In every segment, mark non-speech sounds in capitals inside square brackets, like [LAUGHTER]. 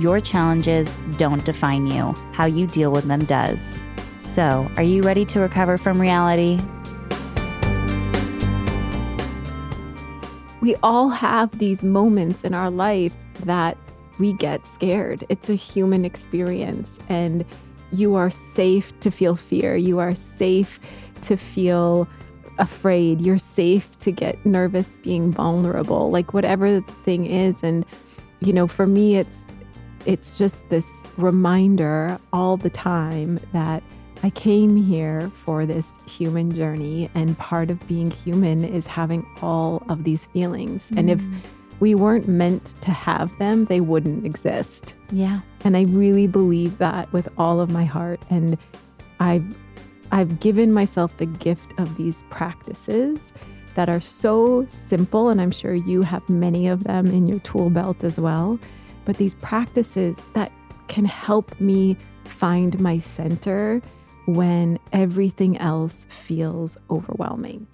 Your challenges don't define you, how you deal with them does. So, are you ready to recover from reality? we all have these moments in our life that we get scared. It's a human experience, and you are safe to feel fear. You are safe to feel afraid. You're safe to get nervous being vulnerable, like whatever the thing is. And, you know, for me, it's, it's just this reminder all the time that I came here for this human journey, and part of being human is having all of these feelings. Mm. And if mm. we weren't meant to have them, they wouldn't exist. Yeah. And I really believe that with all of my heart. And I've I've given myself the gift of these practices that are so simple, and I'm sure you have many of them in your tool belt as well. But these practices that can help me find my center when everything else feels overwhelming.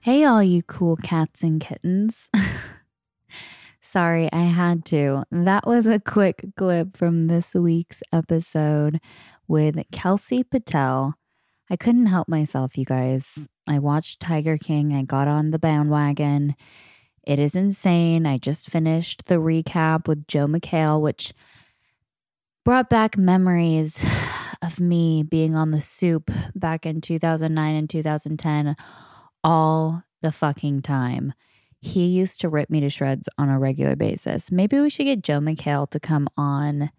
Hey, all you cool cats and kittens. [LAUGHS] Sorry, I had to. That was a quick clip from this week's episode with Kelsey Patel. I couldn't help myself, you guys. I watched Tiger King, I got on the bandwagon. It is insane. I just finished the recap with Joel McHale, which brought back memories [SIGHS] of me being on the soup back in 2009 and 2010 all the fucking time. He used to rip me to shreds on a regular basis. Maybe we should get Joel McHale to come on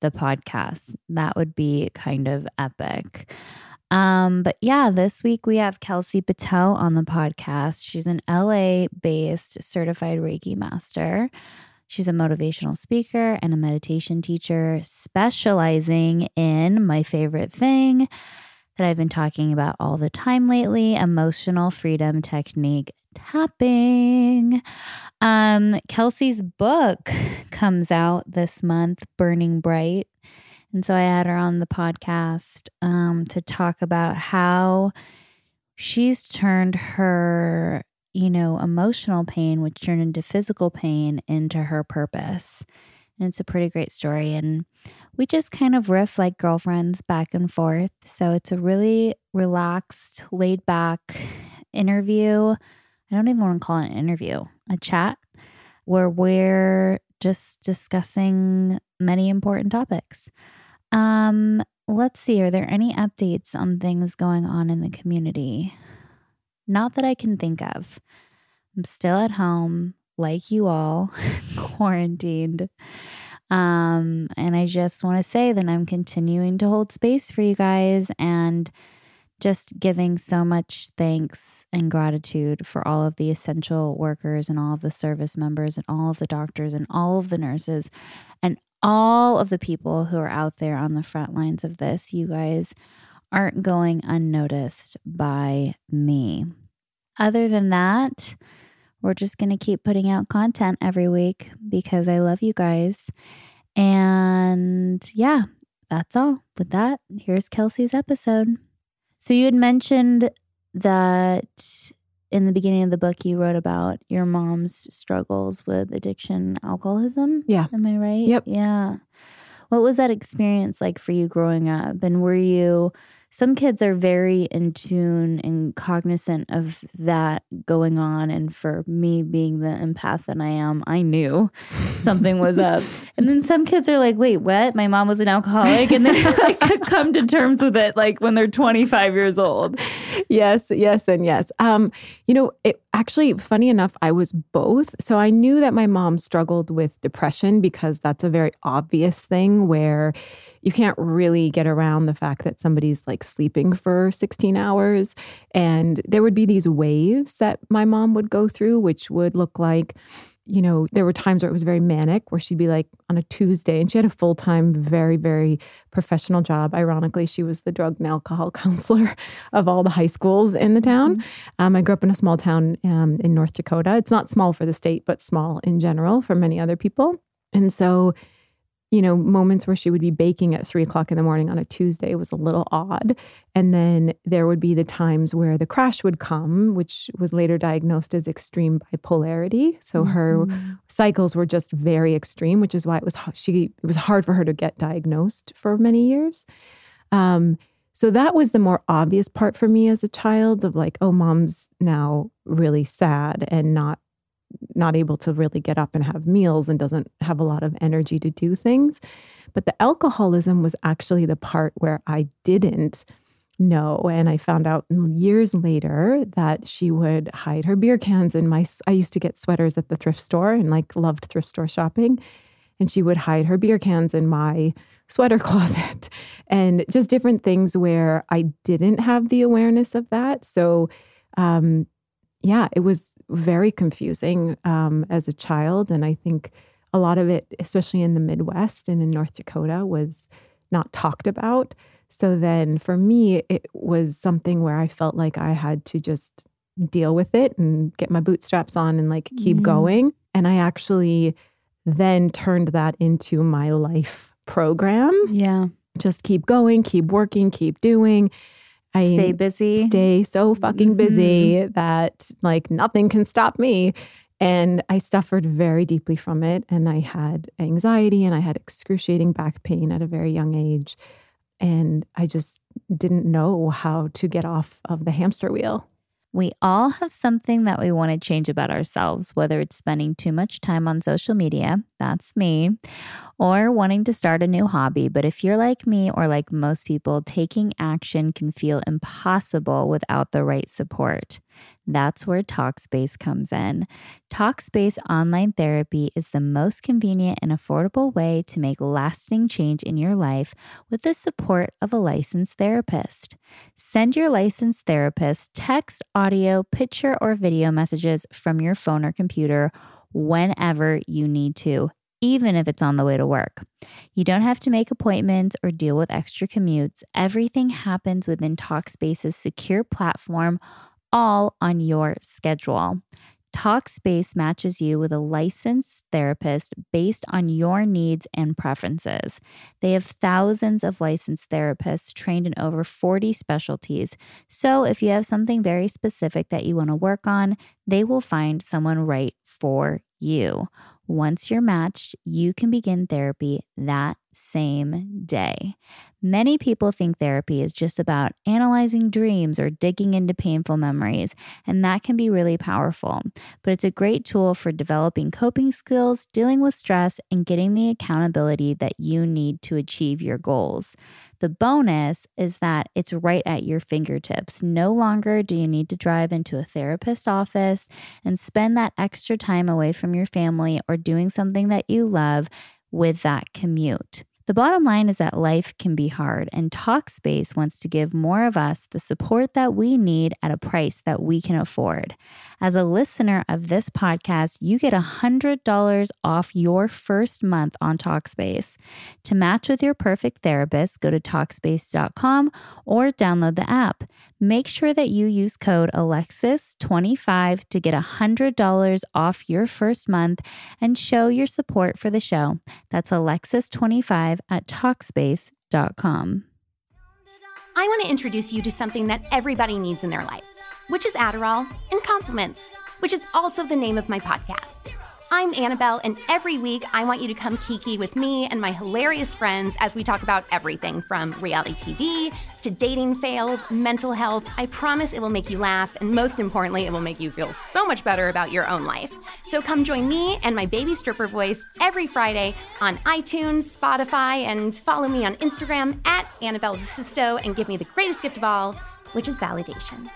the podcast. That would be kind of epic. Um, but yeah, this week we have Kelsey Patel on the podcast. She's an LA based certified Reiki master. She's a motivational speaker and a meditation teacher specializing in my favorite thing that I've been talking about all the time lately emotional freedom technique tapping. Um, Kelsey's book [LAUGHS] comes out this month, Burning Bright. And so I had her on the podcast um, to talk about how she's turned her you know, emotional pain, which turned into physical pain, into her purpose. And it's a pretty great story. And we just kind of riff like girlfriends back and forth. So it's a really relaxed, laid back interview. I don't even want to call it an interview, a chat where we're just discussing many important topics. Um, let's see, are there any updates on things going on in the community? Not that I can think of. I'm still at home, like you all, [LAUGHS] quarantined. Um, and I just want to say that I'm continuing to hold space for you guys and just giving so much thanks and gratitude for all of the essential workers and all of the service members and all of the doctors and all of the nurses and all of the people who are out there on the front lines of this. You guys aren't going unnoticed by me. Other than that, we're just going to keep putting out content every week because I love you guys. And yeah, that's all. With that, here's Kelsey's episode. So you had mentioned that in the beginning of the book you wrote about your mom's struggles with addiction alcoholism. Yeah. Am I right? Yep. Yeah. What was that experience like for you growing up? And were you some kids are very in tune and cognizant of that going on. And for me, being the empath that I am, I knew [LAUGHS] something was up. And then some kids are like, wait, what? My mom was an alcoholic. And they [LAUGHS] like could come to terms with it like when they're 25 years old. Yes, yes, and yes. Um, you know, it actually, funny enough, I was both. So I knew that my mom struggled with depression because that's a very obvious thing where you can't really get around the fact that somebody's like sleeping for 16 hours. And there would be these waves that my mom would go through, which would look like you know, there were times where it was very manic, where she'd be like on a Tuesday, and she had a full time, very, very professional job. Ironically, she was the drug and alcohol [LAUGHS] counselor of all the high schools in the town. Mm-hmm. Um, I grew up in a small town um, in North Dakota. It's not small for the state, but small in general for many other people. And so you know, moments where she would be baking at three o'clock in the morning on a Tuesday was a little odd. And then there would be the times where the crash would come, which was later diagnosed as extreme bipolarity. So mm-hmm. her cycles were just very extreme, which is why it was she it was hard for her to get diagnosed for many years. Um, so that was the more obvious part for me as a child of like, oh, mom's now really sad and not not able to really get up and have meals and doesn't have a lot of energy to do things. But the alcoholism was actually the part where I didn't know. And I found out years later that she would hide her beer cans in my. I used to get sweaters at the thrift store and like loved thrift store shopping. And she would hide her beer cans in my sweater [LAUGHS] closet and just different things where I didn't have the awareness of that. So, um, yeah, it was very confusing um, as a child. And I think a lot of it, especially in the Midwest and in North Dakota, was not talked about. So then for me, it was something where I felt like I had to just deal with it and get my bootstraps on and like keep mm. going. And I actually then turned that into my life program. Yeah. Just keep going, keep working, keep doing. I stay busy, stay so fucking busy mm-hmm. that like nothing can stop me. And I suffered very deeply from it. And I had anxiety and I had excruciating back pain at a very young age. And I just didn't know how to get off of the hamster wheel. We all have something that we want to change about ourselves, whether it's spending too much time on social media, that's me, or wanting to start a new hobby. But if you're like me or like most people, taking action can feel impossible without the right support. That's where Talkspace comes in. Talkspace online therapy is the most convenient and affordable way to make lasting change in your life with the support of a licensed therapist. Send your licensed therapist text, audio, picture, or video messages from your phone or computer whenever you need to even if it's on the way to work. You don't have to make appointments or deal with extra commutes. Everything happens within Talkspace's secure platform all on your schedule. Talkspace matches you with a licensed therapist based on your needs and preferences. They have thousands of licensed therapists trained in over 40 specialties. So, if you have something very specific that you want to work on, they will find someone right for you. Once you're matched, you can begin therapy that same day. Many people think therapy is just about analyzing dreams or digging into painful memories, and that can be really powerful. But it's a great tool for developing coping skills, dealing with stress, and getting the accountability that you need to achieve your goals. The bonus is that it's right at your fingertips. No longer do you need to drive into a therapist's office and spend that extra time away from your family or doing something that you love with that commute. The bottom line is that life can be hard, and Talkspace wants to give more of us the support that we need at a price that we can afford. As a listener of this podcast, you get $100 off your first month on Talkspace. To match with your perfect therapist, go to Talkspace.com or download the app. Make sure that you use code Alexis25 to get $100 off your first month and show your support for the show. That's Alexis25 at Talkspace.com. I want to introduce you to something that everybody needs in their life, which is Adderall and Compliments, which is also the name of my podcast. I'm Annabelle, and every week I want you to come kiki with me and my hilarious friends as we talk about everything from reality TV to dating fails, mental health. I promise it will make you laugh, and most importantly, it will make you feel so much better about your own life. So come join me and my baby stripper voice every Friday on iTunes, Spotify, and follow me on Instagram at Annabelle Zasisto and give me the greatest gift of all, which is validation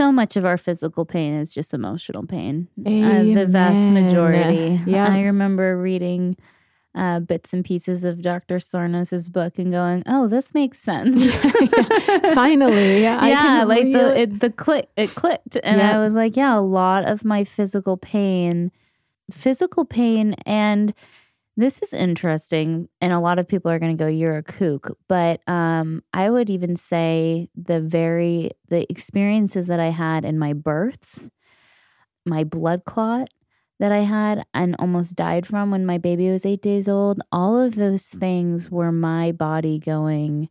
so much of our physical pain is just emotional pain. Uh, the vast majority. Yeah. I remember reading uh, bits and pieces of Dr. Sarno's book and going, "Oh, this makes sense." [LAUGHS] Finally, [LAUGHS] yeah, yeah, like the it, the click, it clicked, and yeah. I was like, "Yeah, a lot of my physical pain." physical pain and this is interesting and a lot of people are going to go you're a kook but um, i would even say the very the experiences that i had in my births my blood clot that i had and almost died from when my baby was eight days old all of those things were my body going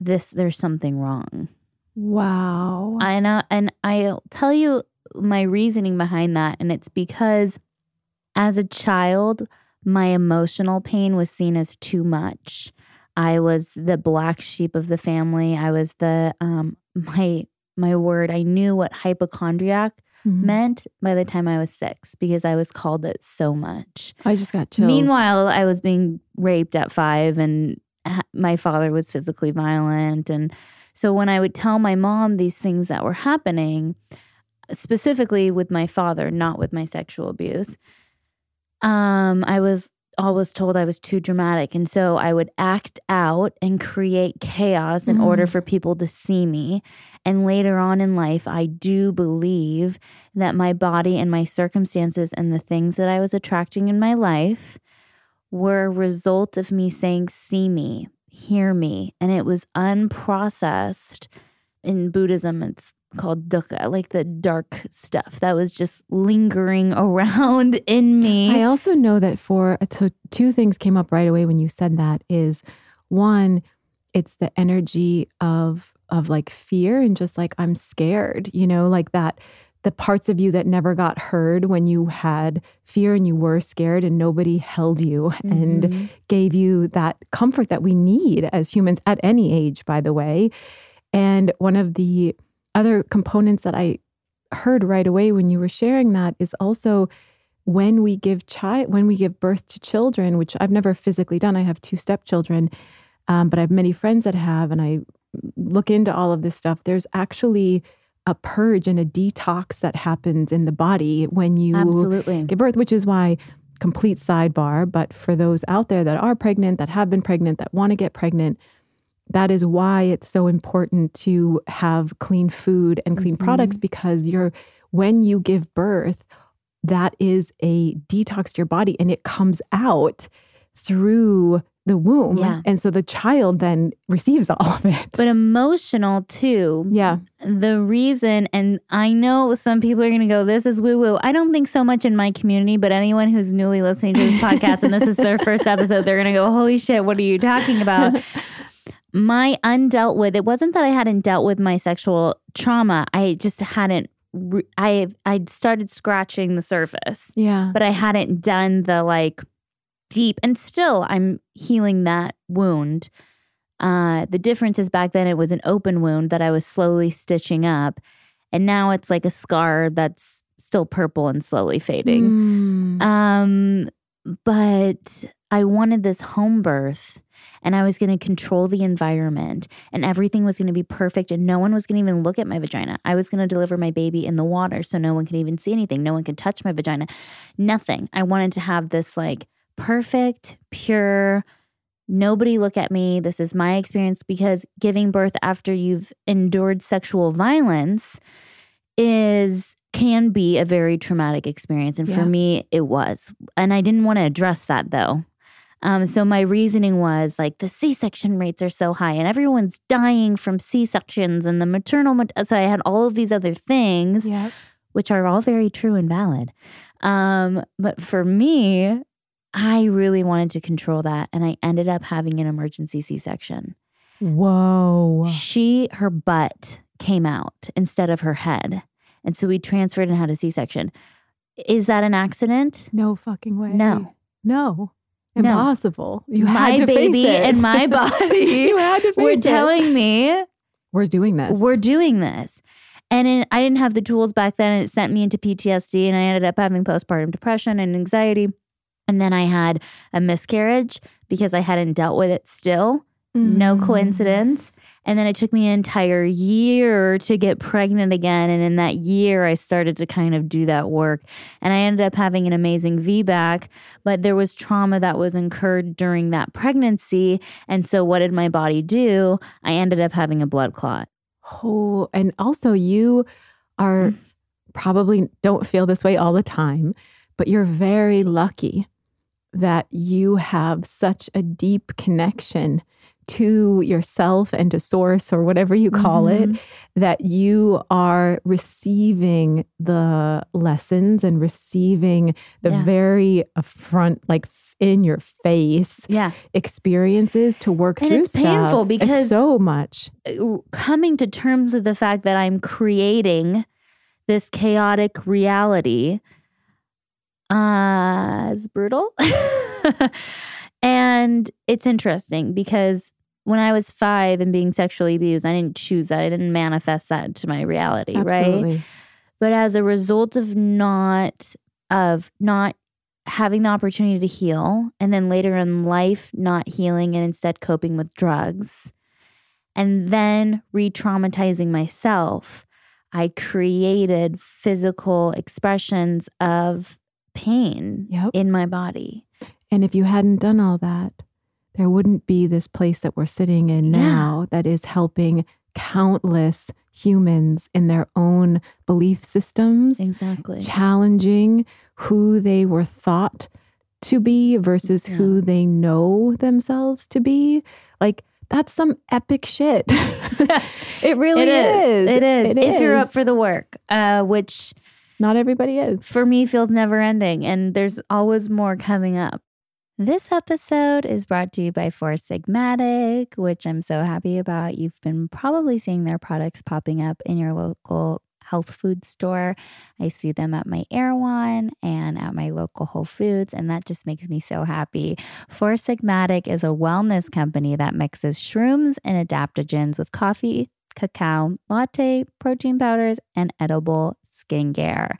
this there's something wrong Wow. I know, and I'll tell you my reasoning behind that. And it's because as a child, my emotional pain was seen as too much. I was the black sheep of the family. I was the um my my word. I knew what hypochondriac Mhm. meant by the time I was six because I was called it so much. I just got chills. Meanwhile, I was being raped at five, and ha- my father was physically violent. And so when I would tell my mom these things that were happening, specifically with my father, not with my sexual abuse, um, I was always told I was too dramatic. And so I would act out and create chaos in order Mm. for people to see me. And later on in life, I do believe that my body and my circumstances and the things that I was attracting in my life were a result of me saying, See me, hear me. And it was unprocessed. In Buddhism, it's called dukkha, like the dark stuff that was just lingering [LAUGHS] around in me. I also know that for so two things came up right away when you said that is one, it's the energy of of like fear and just like I'm scared, you know, like that the parts of you that never got heard when you had fear and you were scared and nobody held you and Mhm. gave you that comfort that we need as humans at any age, by the way. And one of the other components that I heard right away when you were sharing that is also when we give child when we give birth to children, which I've never physically done. I have two stepchildren, um, but I have many friends that have, and I look into all of this stuff. There's actually a purge and a detox that happens in the body when you Absolutely. give birth, which is why complete sidebar. But for those out there that are pregnant, that have been pregnant, that want to get pregnant, that is why it's so important to have clean food and clean mm-hmm. products because you're when you give birth, that is a detox to your body and it comes out through the womb. Yeah. And so the child then receives all of it. But emotional too. yeah. the reason, and I know some people are going to go, this is woo woo. I don't think so much in my community, but anyone who's newly listening to this [LAUGHS] podcast and this is their first episode, they're going to go, holy shit, what are you talking about? [LAUGHS] my undealt with, it wasn't that I hadn't dealt with my sexual trauma. I just hadn't, re- I, I'd started scratching the surface, Yeah. but I hadn't done the like deep, and still I'm healing that wound. Uh, the difference is back then it was an open wound that I was slowly stitching up, and now it's like a scar that's still purple and slowly fading. Mm. Um, but I wanted this home birth, and I was going to control the environment, and everything was going to be perfect, and no one was going to even look at my vagina. I was going to deliver my baby in the water, so no one could even see anything. No one could touch my vagina. Nothing. I wanted to have this like perfect, pure. Nobody look at me. This is my experience because giving birth after you've endured sexual violence is can be a very traumatic experience and Yeah. for me it was and i didn't want to address that though um, so my reasoning was like the c-section rates are so high and everyone's dying from c-sections and the maternal mat- so i had all of these other things Yeah. which are all very true and valid um, but for me i really wanted to control that and i ended up having an emergency c-section Whoa. she her butt came out instead of her head and so we transferred and had a c-section is that an accident No fucking way. No. No. No. Impossible. You my had to baby face it. and my body [LAUGHS] you had to face were it. telling me We're doing this. we're doing this and it, i didn't have the tools back then and it sent me into ptsd and i ended up having postpartum depression and anxiety and then i had a miscarriage because i hadn't dealt with it still no Mm. coincidence. And then it took me an entire year to get pregnant again. And in that year, I started to kind of do that work. And I ended up having an amazing VBAC, but there was trauma that was incurred during that pregnancy. And so, what did my body do? I ended up having a blood clot. Oh, and also you are Mm. probably don't feel this way all the time, but you're very lucky that you have such a deep connection to yourself and to source or whatever you call Mhm. it that you are receiving the lessons and receiving the Yeah. very front like in your face Yeah. experiences to work And through it's painful because- it's so much Uh, coming to terms with the fact that I'm creating this chaotic reality uh is brutal. [LAUGHS] and it's interesting because when I was 5 and being sexually abused, I didn't choose that. I didn't manifest that into my reality, right? but as a result of not of not having the opportunity to heal and then later in life not healing and instead coping with drugs and then re-traumatizing myself i created physical expressions of pain Yep. in my body And if you hadn't done all that, there wouldn't be this place that we're sitting in Yeah. now that is helping countless humans in their own belief systems, exactly challenging who they were thought to be versus Yeah. who they know themselves to be. Like, that's some epic shit. [LAUGHS] [LAUGHS] it really it is. is. It is. It if you're up for the work, uh, which Not everybody is. for me feels never ending and there's always more coming up. This episode is brought to you by Four Sigmatic, which I'm so happy about. You've been probably seeing their products popping up in your local health food store. I see them at my Erewhon and at my local Whole Foods, and that just makes me so happy. Four Sigmatic is a wellness company that mixes shrooms and adaptogens with coffee, cacao, latte, protein powders, and edible skincare.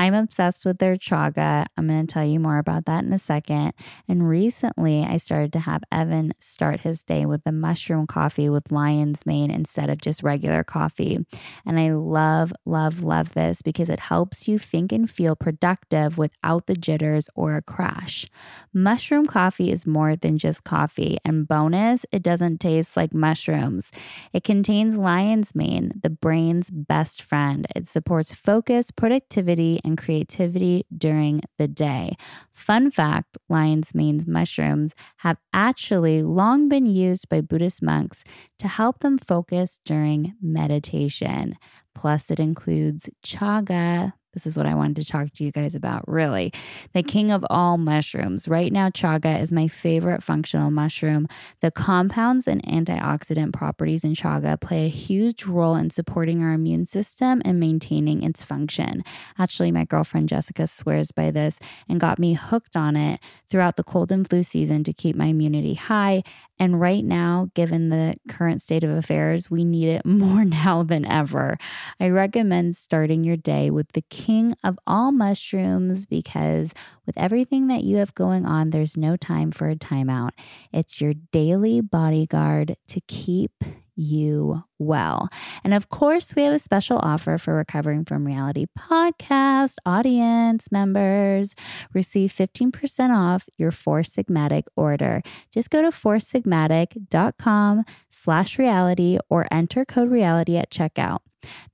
I'm obsessed with their chaga. I'm going to tell you more about that in a second. And recently, I started to have Evan start his day with the mushroom coffee with lion's mane instead of just regular coffee. And I love, love, love this because it helps you think and feel productive without the jitters or a crash. Mushroom coffee is more than just coffee. And bonus, it doesn't taste like mushrooms. It contains lion's mane, the brain's best friend. It supports focus, productivity, and creativity during the day. Fun fact lion's mane's mushrooms have actually long been used by Buddhist monks to help them focus during meditation. Plus, it includes chaga. This is what I wanted to talk to you guys about, really. The king of all mushrooms. Right now, chaga is my favorite functional mushroom. The compounds and antioxidant properties in chaga play a huge role in supporting our immune system and maintaining its function. Actually, my girlfriend Jessica swears by this and got me hooked on it throughout the cold and flu season to keep my immunity high. And right now, given the current state of affairs, we need it [LAUGHS] more now than ever. I recommend starting your day with the king of all mushrooms because with everything that you have going on, there's no time for a timeout. It's your daily bodyguard to keep you well. And of course, we have a special offer for Recovering from Reality podcast audience members. Receive 15% off your Four Sigmatic order. Just go to foursigmatic.com slash reality or enter code reality at checkout.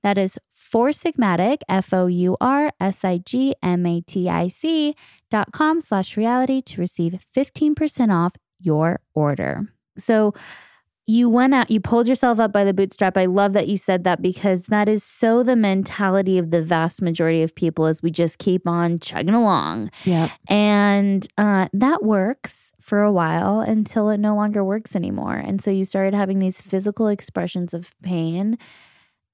That is Four Sigmatic, F O U R S I G M A T I C dot com slash reality to receive 15% off your order. So, you went out, you pulled yourself up by the bootstrap. I love that you said that because that is so the mentality of the vast majority of people as we just keep on chugging along. Yeah. And uh, that works for a while until it no longer works anymore. And so you started having these physical expressions of pain.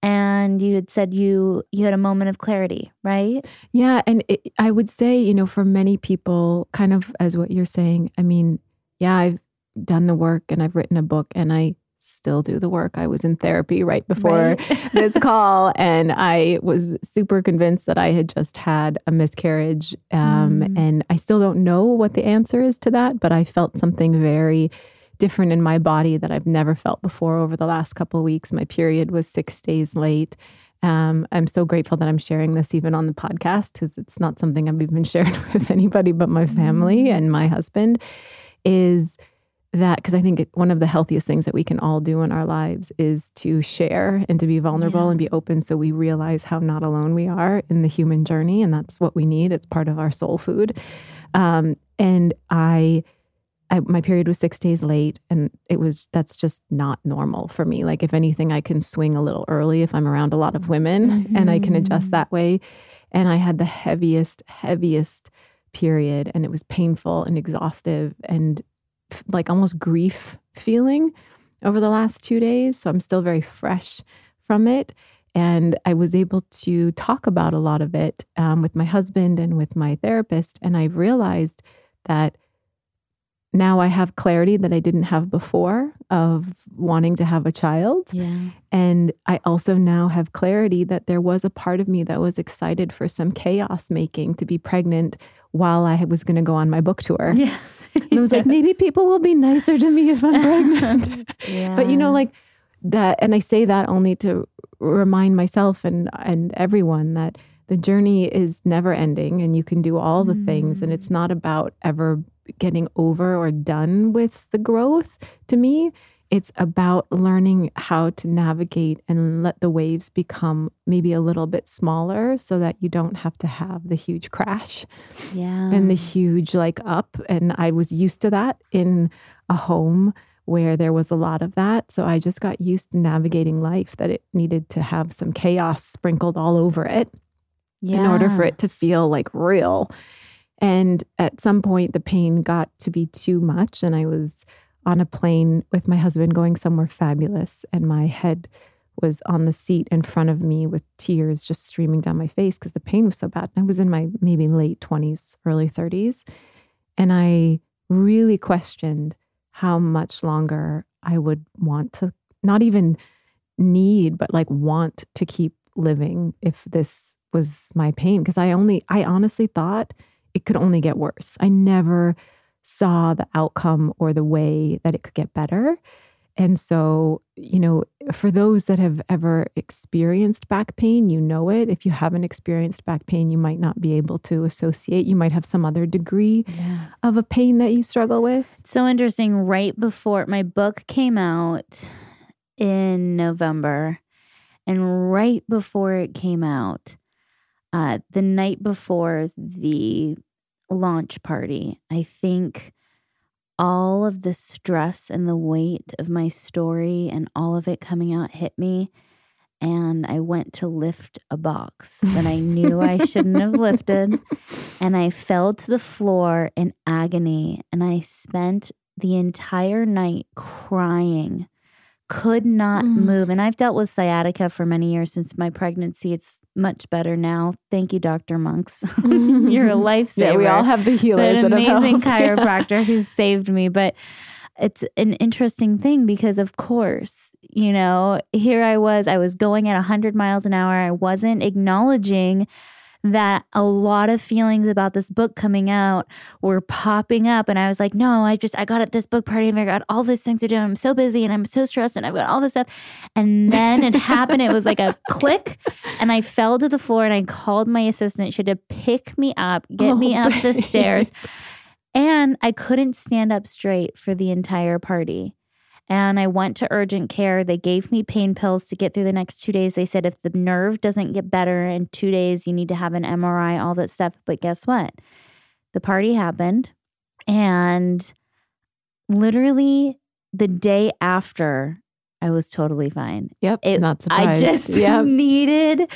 And you had said you you had a moment of clarity, right? Yeah. And it, I would say, you know, for many people, kind of as what you're saying, I mean, yeah, I've done the work and I've written a book and I still do the work. I was in therapy right before Right? [LAUGHS] this [LAUGHS] call and I was super convinced that I had just had a miscarriage. Um, Mm. And I still don't know what the answer is to that, but I felt something very different in my body that I've never felt before over the last couple of weeks. My period was six days late. Um, I'm so grateful that I'm sharing this even on the podcast because it's not something I've even [LAUGHS] shared with anybody but my family Mm. and my husband. Is that because I think one of the healthiest things that we can all do in our lives is to share and to be vulnerable Yeah. and be open so we realize how not alone we are in the human journey. And that's what we need. It's part of our soul food. Um, and I, I, my period was six days late, and it was that's just not normal for me. Like, if anything, I can swing a little early if I'm around a lot of women and I can adjust Mhm. that way. And I had the heaviest, heaviest period, and it was painful and exhaustive and like almost grief feeling over the last two days. So I'm still very fresh from it. And I was able to talk about a lot of it um, with my husband and with my therapist. And I realized that now I have clarity that I didn't have before of wanting to have a child. Yeah. And I also now have clarity that there was a part of me that was excited for some chaos making to be pregnant while I was going to go on my book tour. Yeah. And I was like, maybe [LAUGHS] people will be nicer to me if I'm pregnant. [LAUGHS] yeah. But you know, like that, and I say that only to remind myself and and everyone that the journey is never ending, and you can do all the things, and it's mm. not about ever getting over or done with the growth. To me, it's about learning how to navigate and let the waves become maybe a little bit smaller, so that you don't have to have the huge crash yeah. and the huge like up and i was used to that in a home where there was a lot of that so i just got used to navigating life that it needed to have some chaos sprinkled all over it yeah. in order for it to feel like real and at some point the pain got to be too much and i was on a plane with my husband going somewhere fabulous and my head was on the seat in front of me with tears just streaming down my face because the pain was so bad. And I was in my maybe late 20s, early 30s. And I really questioned how much longer I would want to not even need, but like want to keep living if this was my pain. Because I only, I honestly thought it could only get worse. I never saw the outcome or the way that it could get better. And so, you know, for those that have ever experienced back pain, you know it. If you haven't experienced back pain, you might not be able to associate. You might have some other degree Yeah. of a pain that you struggle with. It's so interesting. Right before my book came out in November, and right before it came out, uh, the night before the launch party, I think all of the stress and the weight of my story and all of it coming out hit me. And I went to lift a box that I knew I shouldn't have lifted. [LAUGHS] And I fell to the floor in agony. And I spent the entire night crying, could not Mm. move. And I've dealt with sciatica for many years since my pregnancy. It's much better now. Thank you, Dr. Monks. [LAUGHS] You're a lifesaver Yeah, we all have the healers an amazing. [LAUGHS] Yeah. chiropractor who's saved me. But it's an interesting thing because, of course, you know, here I was, I was going at 100 miles an hour. I wasn't acknowledging that a lot of feelings about this book coming out were popping up. And I was like, no, I just, I got at this book party and I got all these things to do. And I'm so busy and I'm so stressed and I've got all this stuff. And then it [LAUGHS] happened. It was like a click and I fell to the floor and I called my assistant. She had to pick me up, get oh, me Oh, up the stairs. And I couldn't stand up straight for the entire party. And I went to urgent care. They gave me pain pills to get through the next two days. They said if the nerve doesn't get better in two days, you need to have an MRI, all that stuff. But guess what? The party happened. And literally the day after, I was totally fine. Yep, It- not surprised. I just [LAUGHS] yep. needed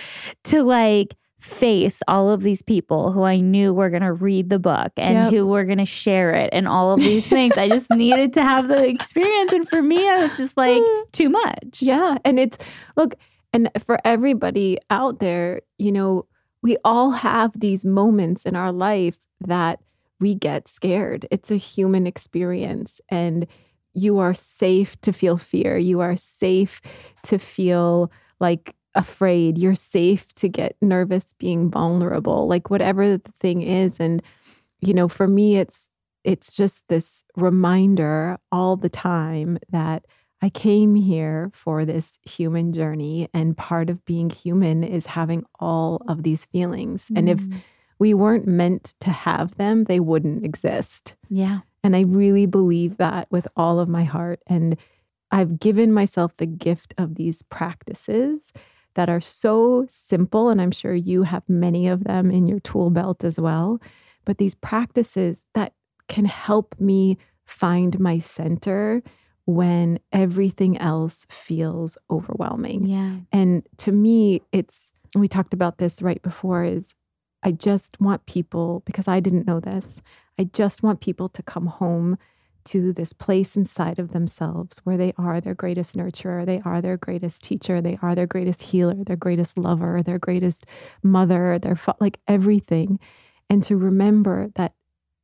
to like face all of these people who I knew were going to read the book and Yep. who were going to share it and all of these things. I just [LAUGHS] needed to have the experience. And for me, I was just like, [LAUGHS] too much. Yeah. And it's, look, and for everybody out there, you know, we all have these moments in our life that we get scared. It's a human experience. And you are safe to feel fear. You are safe to feel like afraid. You're safe to get nervous being vulnerable, like whatever the thing is. And, you know, for me, it's, it's just this reminder all the time that I came here for this human journey, and part of being human is having all of these feelings. And if Mm. we weren't meant to have them, they wouldn't exist. yeah. And I really believe that with all of my heart. And I've given myself the gift of these practices that are so simple. And I'm sure you have many of them in your tool belt as well. But these practices that can help me find my center when everything else feels overwhelming. Yeah. And to me, it's, we talked about this right before, is I just want people, because I didn't know this, I just want people to come home to this place inside of themselves where they are their greatest nurturer, they are their greatest teacher, they are their greatest healer, their greatest lover, their greatest mother, their like everything. And to remember that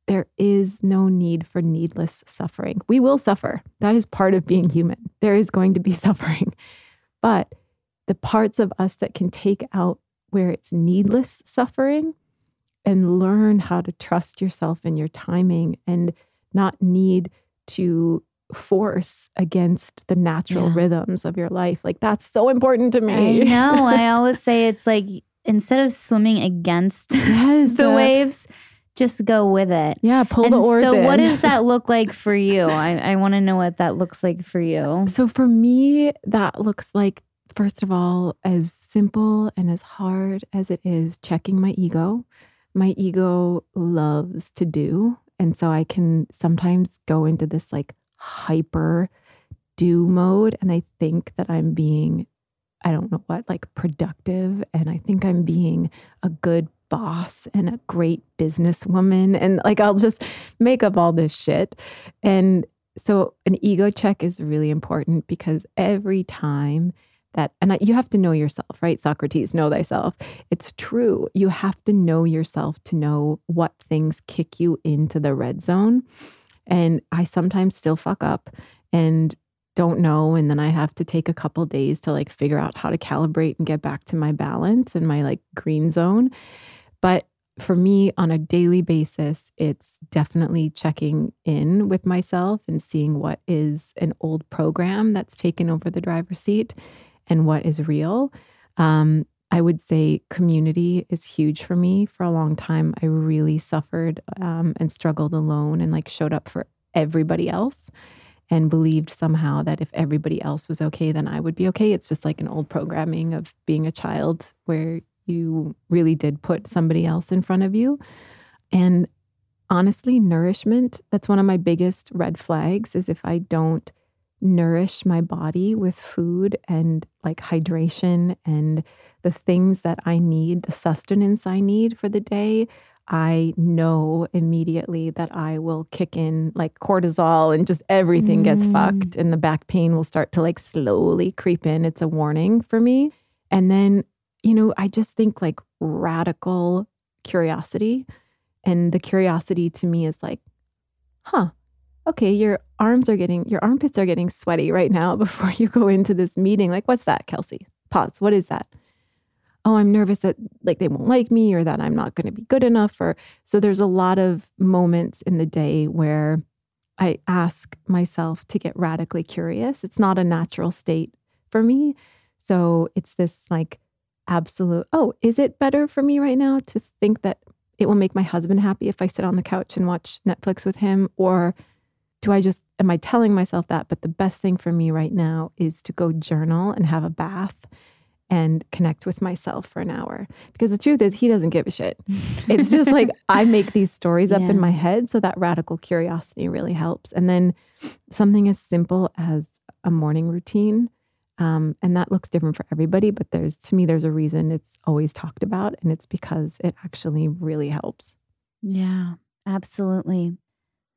there is no need for needless suffering. We will suffer. That is part of being human. There is going to be [LAUGHS] suffering. But the parts of us that can take out where it's needless suffering and learn how to trust yourself and your timing and not need to force against the natural Yeah. rhythms of your life. Like that's so important to me. I [LAUGHS] know. I always say it's like instead of swimming against [LAUGHS] yes. the uh, waves, just go with it. Yeah, pull and the oars so, in. what does that look like for [LAUGHS] you? I, I want to know what that looks like for you. So for me, that looks like, first of all, as simple and as hard as it is checking my ego. My ego loves to do. And so I can sometimes go into this like hyper do mode. And I think that I'm being, I don't know what, like productive. And I think I'm being a good boss and a great businesswoman. [LAUGHS] And like I'll just make up all this shit. And so an ego check is really important because every time that and you have to know yourself right? Socrates know thyself. It's true. You have to know yourself to know what things kick you into the red zone. And i sometimes still fuck up and don't know. And then i have to take a couple days to like figure out how to calibrate and get back to my balance and my like green zone. But for me on a daily basis, it's definitely checking in with myself and seeing what is an old program that's taken over the driver's seat and what is real. Um, I would say community is huge for me. For a long time, I really suffered um, and struggled alone and like showed up for everybody else and believed somehow that if everybody else was okay, then I would be okay. It's just like an old programming of being a child where you really did put somebody else in front of you. And honestly, nourishment, that's one of my biggest red flags is if I don't nourish my body with food and like hydration and the things that I need, the sustenance I need for the day, I know immediately that I will kick in like cortisol and just everything gets Mm. fucked and the back pain will start to like slowly creep in. It's a warning for me. And then you know, I just think like radical curiosity. And the curiosity to me is like, huh, okay, your arms are getting, your armpits are getting sweaty right now [LAUGHS] before you go into this meeting. Like, what's that, Kelsey? Pause. What is that? Oh, I'm nervous that like they won't like me or that I'm not going to be good enough. Or so there's a lot of moments in the day where I ask myself to get radically curious. It's not a natural state for me. So it's this like, absolute oh is it better for me right now to think that it will make my husband happy if i sit on the couch and watch netflix with him or do i just am i telling myself that? But the best thing for me right now is to go journal and have a bath and connect with myself for an hour. Because the truth is he doesn't give a shit. It's just like [LAUGHS] i make these stories up in my head so that radical curiosity really helps. And then something as simple as a morning routine um, and that looks different for everybody, but there's to me, there's a reason it's always talked about, and it's because it actually really helps. Yeah, absolutely.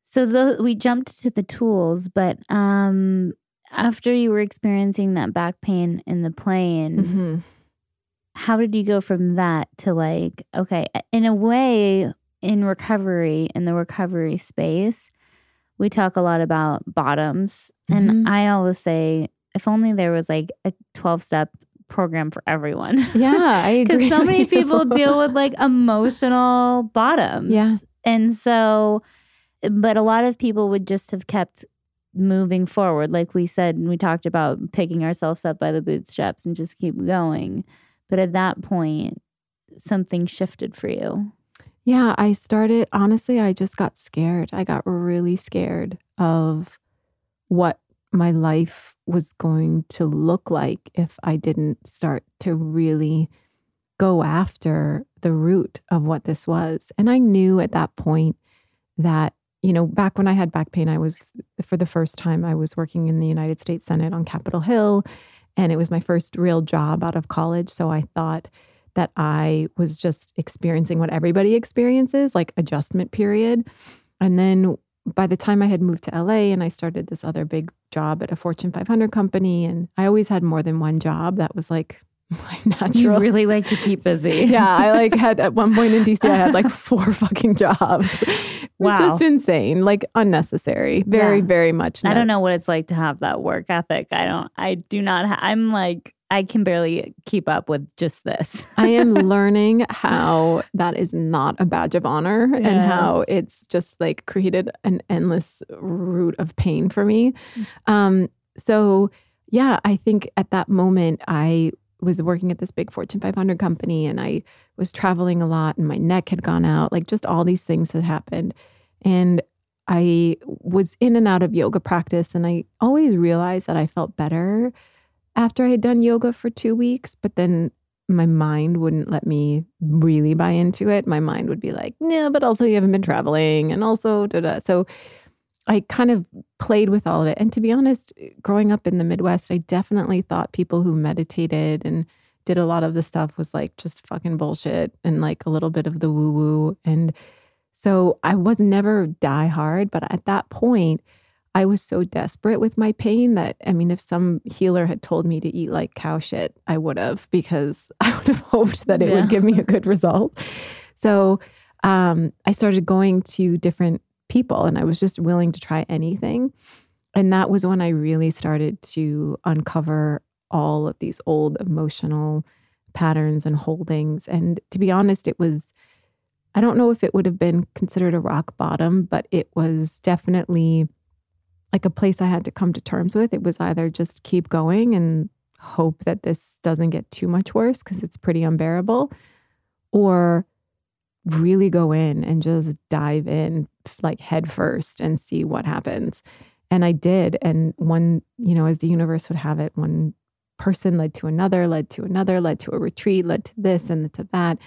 So the, we jumped to the tools, but um, after you were experiencing that back pain in the plane, Mhm. how did you go from that to like, okay, in a way, in recovery, in the recovery space, we talk a lot about bottoms. Mhm. And I always say, if only there was like a 12 step program for everyone. Yeah, I [LAUGHS] agree. Because so many people deal with like emotional bottoms. Yeah. And so, but a lot of people would just have kept moving forward. Like we said, and we talked about picking ourselves up by the bootstraps and just keep going. But at that point, something shifted for you. Yeah, I started, honestly, I just got scared. I got really scared of what my life was going to look like if I didn't start to really go after the root of what this was. And I knew at that point that, you know, back when I had back pain, I was, for the first time, I was working in the United States Senate on Capitol Hill. And it was my first real job out of college. So I thought, that I was just experiencing what everybody experiences, like adjustment period. And then by the time I had moved to LA and I started this other big job at a Fortune 500 company, and I always had more than one job. That was like my natural. You really like to keep busy. [LAUGHS] yeah, I like had at one point in DC, I had like [LAUGHS] four fucking jobs. Wow. Just insane, like unnecessary. Very, Yeah. very much. I don't know what it's like to have that work ethic. I don't, I do not, ha- I'm like, I can barely keep up with just this. I am [LAUGHS] learning how that is not a badge of honor and how it's just like created an endless route of pain for me. Um, so, yeah, I think at that moment, I was working at this big Fortune 500 company and I was traveling a lot and my neck had gone out, like just all these things had happened. And I was in and out of yoga practice and I always realized that I felt better after I had done yoga for two weeks, but then my mind wouldn't let me really buy into it. My mind would be like, yeah, but also you haven't been traveling and also da da. So I kind of played with all of it. And to be honest, growing up in the Midwest, I definitely thought people who meditated and did a lot of the stuff was like just fucking bullshit and like a little bit of the woo woo. And so I was never die hard, but at that point, I was so desperate with my pain that I mean, if some healer had told me to eat like cow shit, I would have because [LAUGHS] I would have hoped that it Yeah. would give me a good result. So um, I started going to different people and I was just willing to try anything. And that was when I really started to uncover all of these old emotional patterns and holdings. And to be honest, it was, I don't know if it would have been considered a rock bottom, but it was definitely like a place I had to come to terms with. It was either just keep going and hope that this doesn't get too much worse because it's pretty unbearable, or really go in and just dive in like head first and see what happens. And I did. And one, you know, as the universe would have it, one person led to another, led to another, led to a retreat, led to this and to that.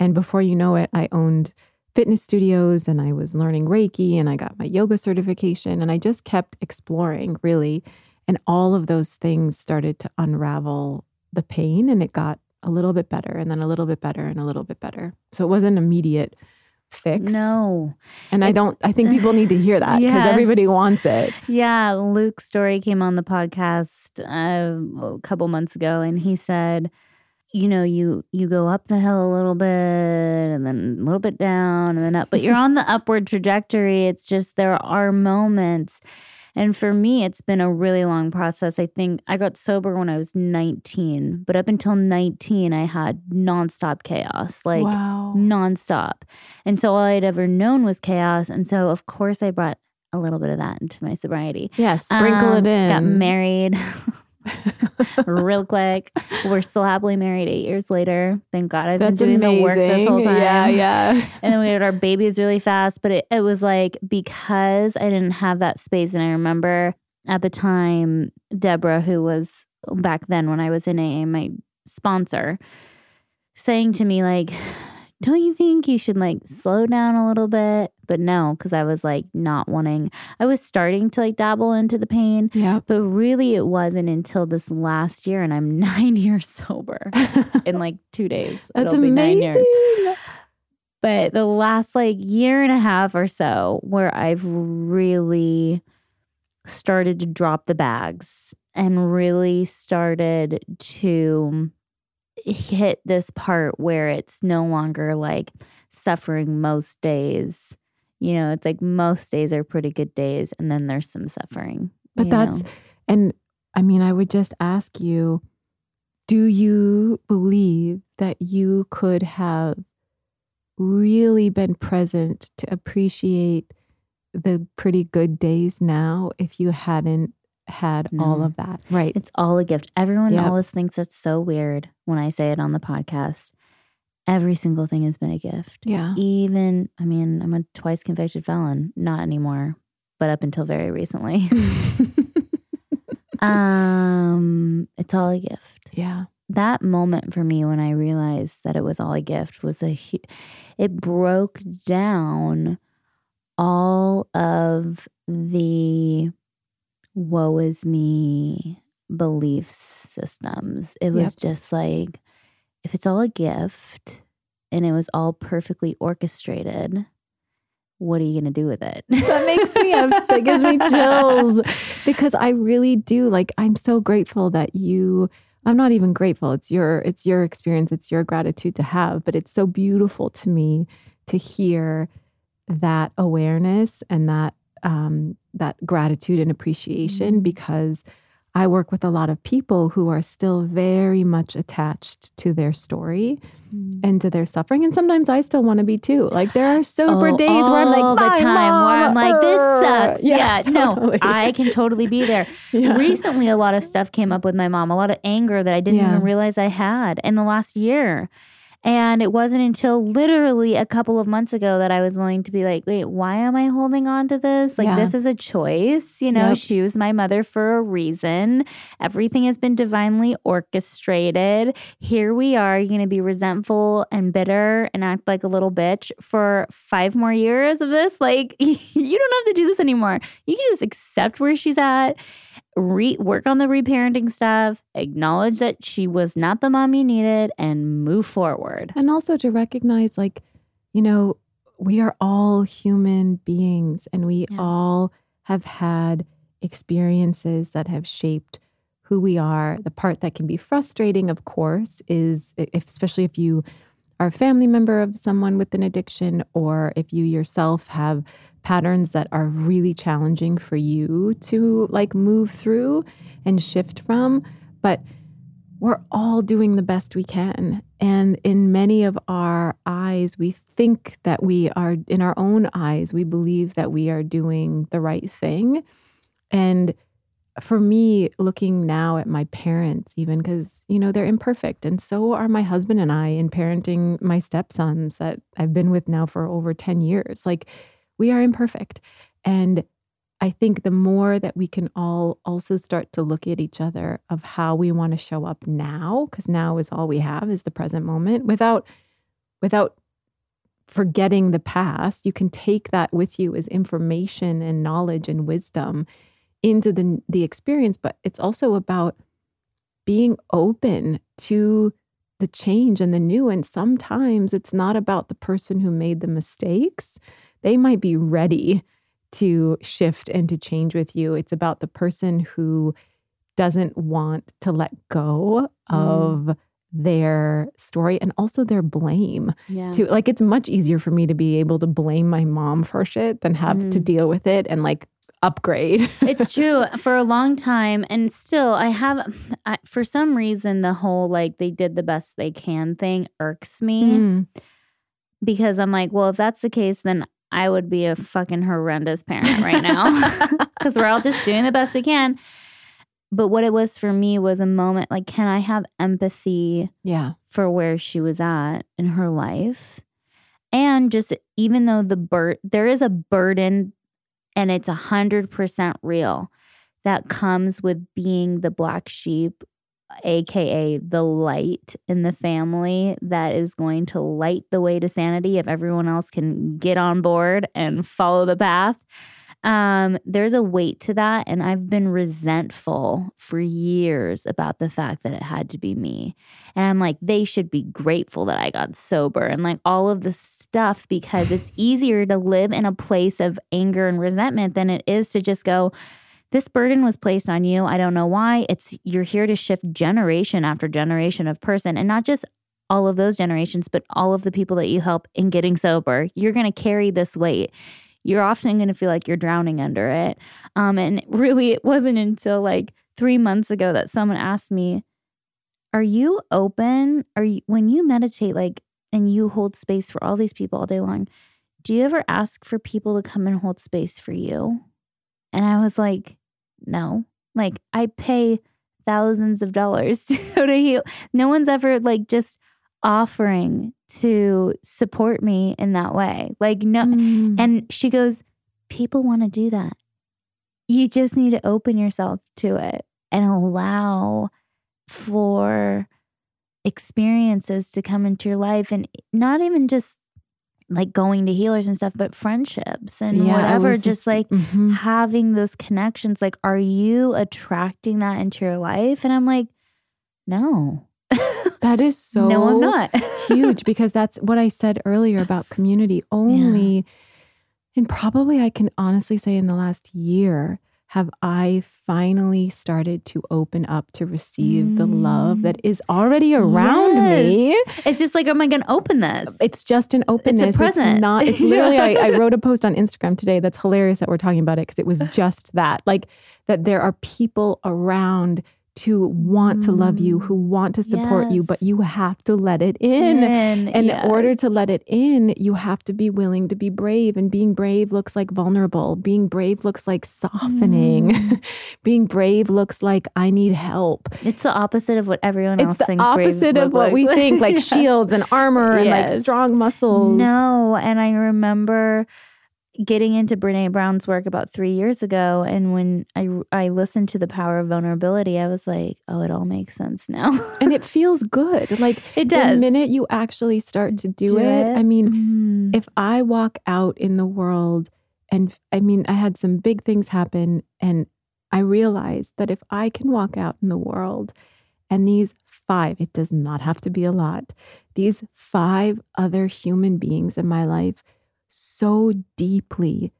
And before you know it, I owned fitness studios and I was learning Reiki and I got my yoga certification and I just kept exploring really. And all of those things started to unravel the pain and it got a little bit better and then a little bit better and a little bit better. So it wasn't immediate fix. No. And I don't, I think people need to hear that because [LAUGHS] everybody wants it. Yeah, Luke Storey came on the podcast uh, a couple months ago, and he said, "You know, you you go up the hill a little bit, and then a little bit down, and then up, but you're [LAUGHS] on the upward trajectory. It's just there are moments." And for me, it's been a really long process. I think I got sober when I was 19, but up until 19, I had nonstop chaos. Like, wow. nonstop. And so all I'd ever known was chaos. And so, of course, I brought a little bit of that into my sobriety. Yeah, sprinkle Um, it in. Got married [LAUGHS] [LAUGHS] real quick. We're still happily married eight years later. Thank God I've That's been doing amazing. the work this whole time. Yeah, yeah. [LAUGHS] And then we had our babies really fast. But it, it was like because I didn't have that space. And I remember at the time, Deborah, who was back then when I was in AA, my sponsor, saying to me, like, don't you think you should like slow down a little bit? But no, because I was like not wanting, I was starting to like dabble into the pain. Yeah. But really, it wasn't until this last year, and I'm [LAUGHS] nine years sober in [LAUGHS] like two days. That's It'll amazing. years. But the last like year and a half or so, where I've really started to drop the bags and really started to hit this part where it's no longer like suffering most days. You know, it's like most days are pretty good days, and then there's some suffering. But that's, know? and I mean, I would just ask you do you believe that you could have really been present to appreciate the pretty good days now if you hadn't had all of that? Right. It's all a gift. Everyone Yep. always thinks it's so weird when I say it on the podcast. every single thing has been a gift. Yeah. Even, I mean, I'm a twice convicted felon, not anymore, but up until very recently. [LAUGHS] um, it's all a gift. yeah. That moment for me when I realized that it was all a gift was a hu- it broke down all of the woe is me belief systems. It was Yep. just like if it's all a gift and it was all perfectly orchestrated, what are you going to do with it? that makes me [LAUGHS] that gives me chills because I really do like I'm so grateful that you I'm not even grateful it's your it's your experience it's your gratitude to have but it's so beautiful to me to hear that awareness and that um that gratitude and appreciation because I work with a lot of people who are still very much attached to their story and to their suffering. And sometimes I still want to be too. Like there are sober Oh, days where I'm like, all the "My time where I'm like, this uh," sucks. Yeah, no, totally. I can totally be there. [LAUGHS] Yeah. Recently, a lot of stuff came up with my mom, a lot of anger that I didn't Yeah. even realize I had in the last year. And it wasn't until literally a couple of months ago that I was willing to be like, wait, why am I holding on to this? Like, Yeah. this is a choice. You know, Yep. she was my mother for a reason. Everything has been divinely orchestrated. Here we are. You're going to be resentful and bitter and act like a little bitch for five more years of this. Like, [LAUGHS] you don't have to do this anymore. You can just accept where she's at re- work on the reparenting stuff, acknowledge that she was not the mom you needed, and move forward. And also to recognize, like, you know, we are all human beings and we Yeah. all have had experiences that have shaped who we are. The part that can be frustrating, of course, is if, especially if you are a family member of someone with an addiction or if you yourself have patterns that are really challenging for you to like move through and shift from. But we're all doing the best we can. And in many of our eyes, we think that we are, in our own eyes, we believe that we are doing the right thing. And for me, looking now at my parents, even because, you know, they're imperfect. And so are my husband and I in parenting my stepsons that I've been with now for over 10 years. Like, we are imperfect. And I think the more that we can all also start to look at each other of how we want to show up now, because now is all we have is the present moment, without without forgetting the past, you can take that with you as information and knowledge and wisdom into the the experience. But it's also about being open to the change and the new. And sometimes it's not about the person who made the mistakes. They might be ready to shift and to change with you. It's about the person who doesn't want to let go of their story and also their blame. Yeah. To like it's much easier for me to be able to blame my mom for shit than have to Mhm. deal with it and like upgrade. it's [LAUGHS] true for a long time and still i have I, for some reason the whole like they did the best they can thing irks me Mm. because i'm like well if that's the case then i would be a fucking horrendous parent right now [LAUGHS] because we're all just doing the best we can but what it was for me was a moment like can i have empathy Yeah. for where she was at in her life. And just even though the bur- there is a burden and it's a hundred percent real that comes with being the black sheep, aka the light in the family that is going to light the way to sanity if everyone else can get on board and follow the path um, there's a weight to that. And I've been resentful for years about the fact that it had to be me. And I'm like, they should be grateful that I got sober and like all of this stuff because it's easier to live in a place of anger and resentment than it is to just go, this burden was placed on you. I don't know why. It's you're here to shift generation after generation of person and not just all of those generations, but all of the people that you help in getting sober. You're going to carry this weight you're often going to feel like you're drowning under it. Um, and really, it wasn't until like three months ago that someone asked me, "Are you open? Are you when you meditate, like, and you hold space for all these people all day long? Do you ever ask for people to come and hold space for you?" And I was like, "No. Like, I pay thousands of dollars [LAUGHS] to go to heal. No one's ever like just." offering to support me in that way. Like, no, Mm. and she goes, People want to do that. You just need to open yourself to it and allow for experiences to come into your life and not even just like going to healers and stuff, but friendships and Yeah, whatever. was Just, like Mhm. having those connections. Like, are you attracting that into your life? And I'm like, no. [LAUGHS] that is so no, I'm not. [LAUGHS] huge because that's what I said earlier about community. Only, and probably I can honestly say in the last year, have I finally started to open up to receive the love Mm. that is already around me. It's just like, am I going to open this? It's just an openness. It's a present. not, it's [LAUGHS] literally, I, I wrote a post on Instagram today that's hilarious that we're talking about it because it was just that. Like, that there are people around to want to love you, Mm. who want to support you, but you have to let it in. In, And in order to let it in, you have to be willing to be brave. And being brave looks like vulnerable. Being brave looks like softening. Mm. [LAUGHS] being brave looks like I need help. It's the opposite of what everyone else It's the thinks. brave opposite of what we think, like [LAUGHS] Yes. shields and armor and like strong muscles. No, and I remember getting into Brene Brown's work about three years ago, and when I I listened to the power of vulnerability, I was like, oh, it all makes sense now. [LAUGHS] And it feels good. Like it does. the minute you actually start to do, it, I mean, Mhm. if I walk out in the world and I mean, I had some big things happen and I realized that if I can walk out in the world and these five, it does not have to be a lot, these five other human beings in my life so deeply,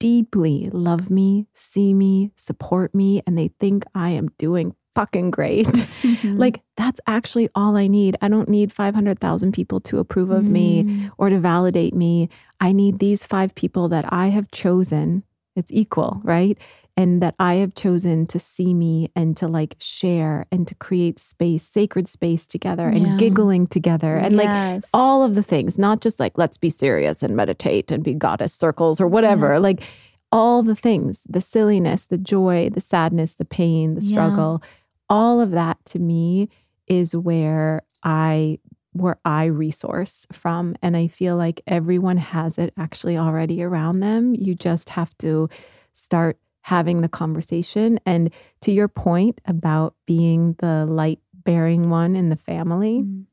deeply love me, see me, support me, and they think I am doing fucking great. [LAUGHS] Mhm. like, that's actually all I need. I don't need 500,000 people to approve of me Mm. or to validate me. I need these five people that I have chosen. It's equal, right? And that I have chosen to see me and to like share and to create space, sacred space together and Yeah. giggling together and like all of the things, not just like let's be serious and meditate and be goddess circles or whatever. Like all the things, the silliness, the joy, the sadness, the pain, the Yeah. struggle, all of that to me is where I where I resource from and I feel like everyone has it actually already around them. You just have to start having the conversation and to your point about being the light bearing one in the family. Mm.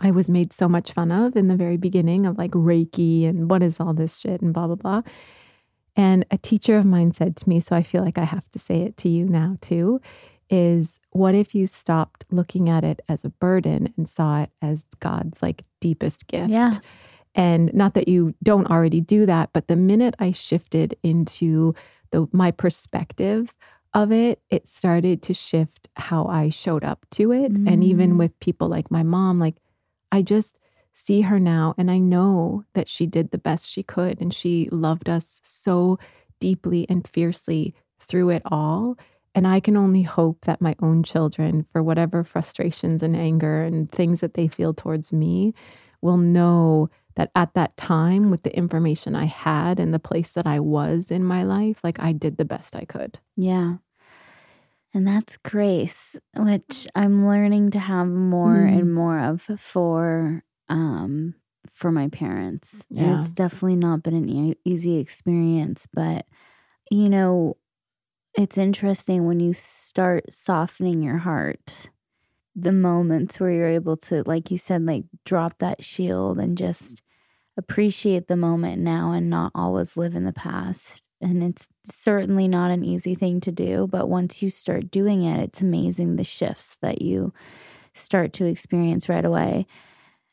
I was made so much fun of in the very beginning of like Reiki and what is all this shit and blah, blah, blah. And a teacher of mine said to me, so I feel like I have to say it to you now too, is what if you stopped looking at it as a burden and saw it as God's like deepest gift? Yeah. And not that you don't already do that, but the minute I shifted into the my perspective of it, it started to shift how I showed up to it. And even Mm. with people like my mom, like I just see her now and I know that she did the best she could and she loved us so deeply and fiercely through it all. And I can only hope that my own children, for whatever frustrations and anger and things that they feel towards me, will know that at that time, with the information I had and the place that I was in my life, like I did the best I could. Yeah. And that's grace, which I'm learning to have more Mm. and more of for um for my parents. Yeah. It's definitely not been an e- easy experience, but you know, it's interesting when you start softening your heart. The moments where you're able to like you said like drop that shield and just appreciate the moment now and not always live in the past. And it's certainly not an easy thing to do, but once you start doing it, it's amazing the shifts that you start to experience right away.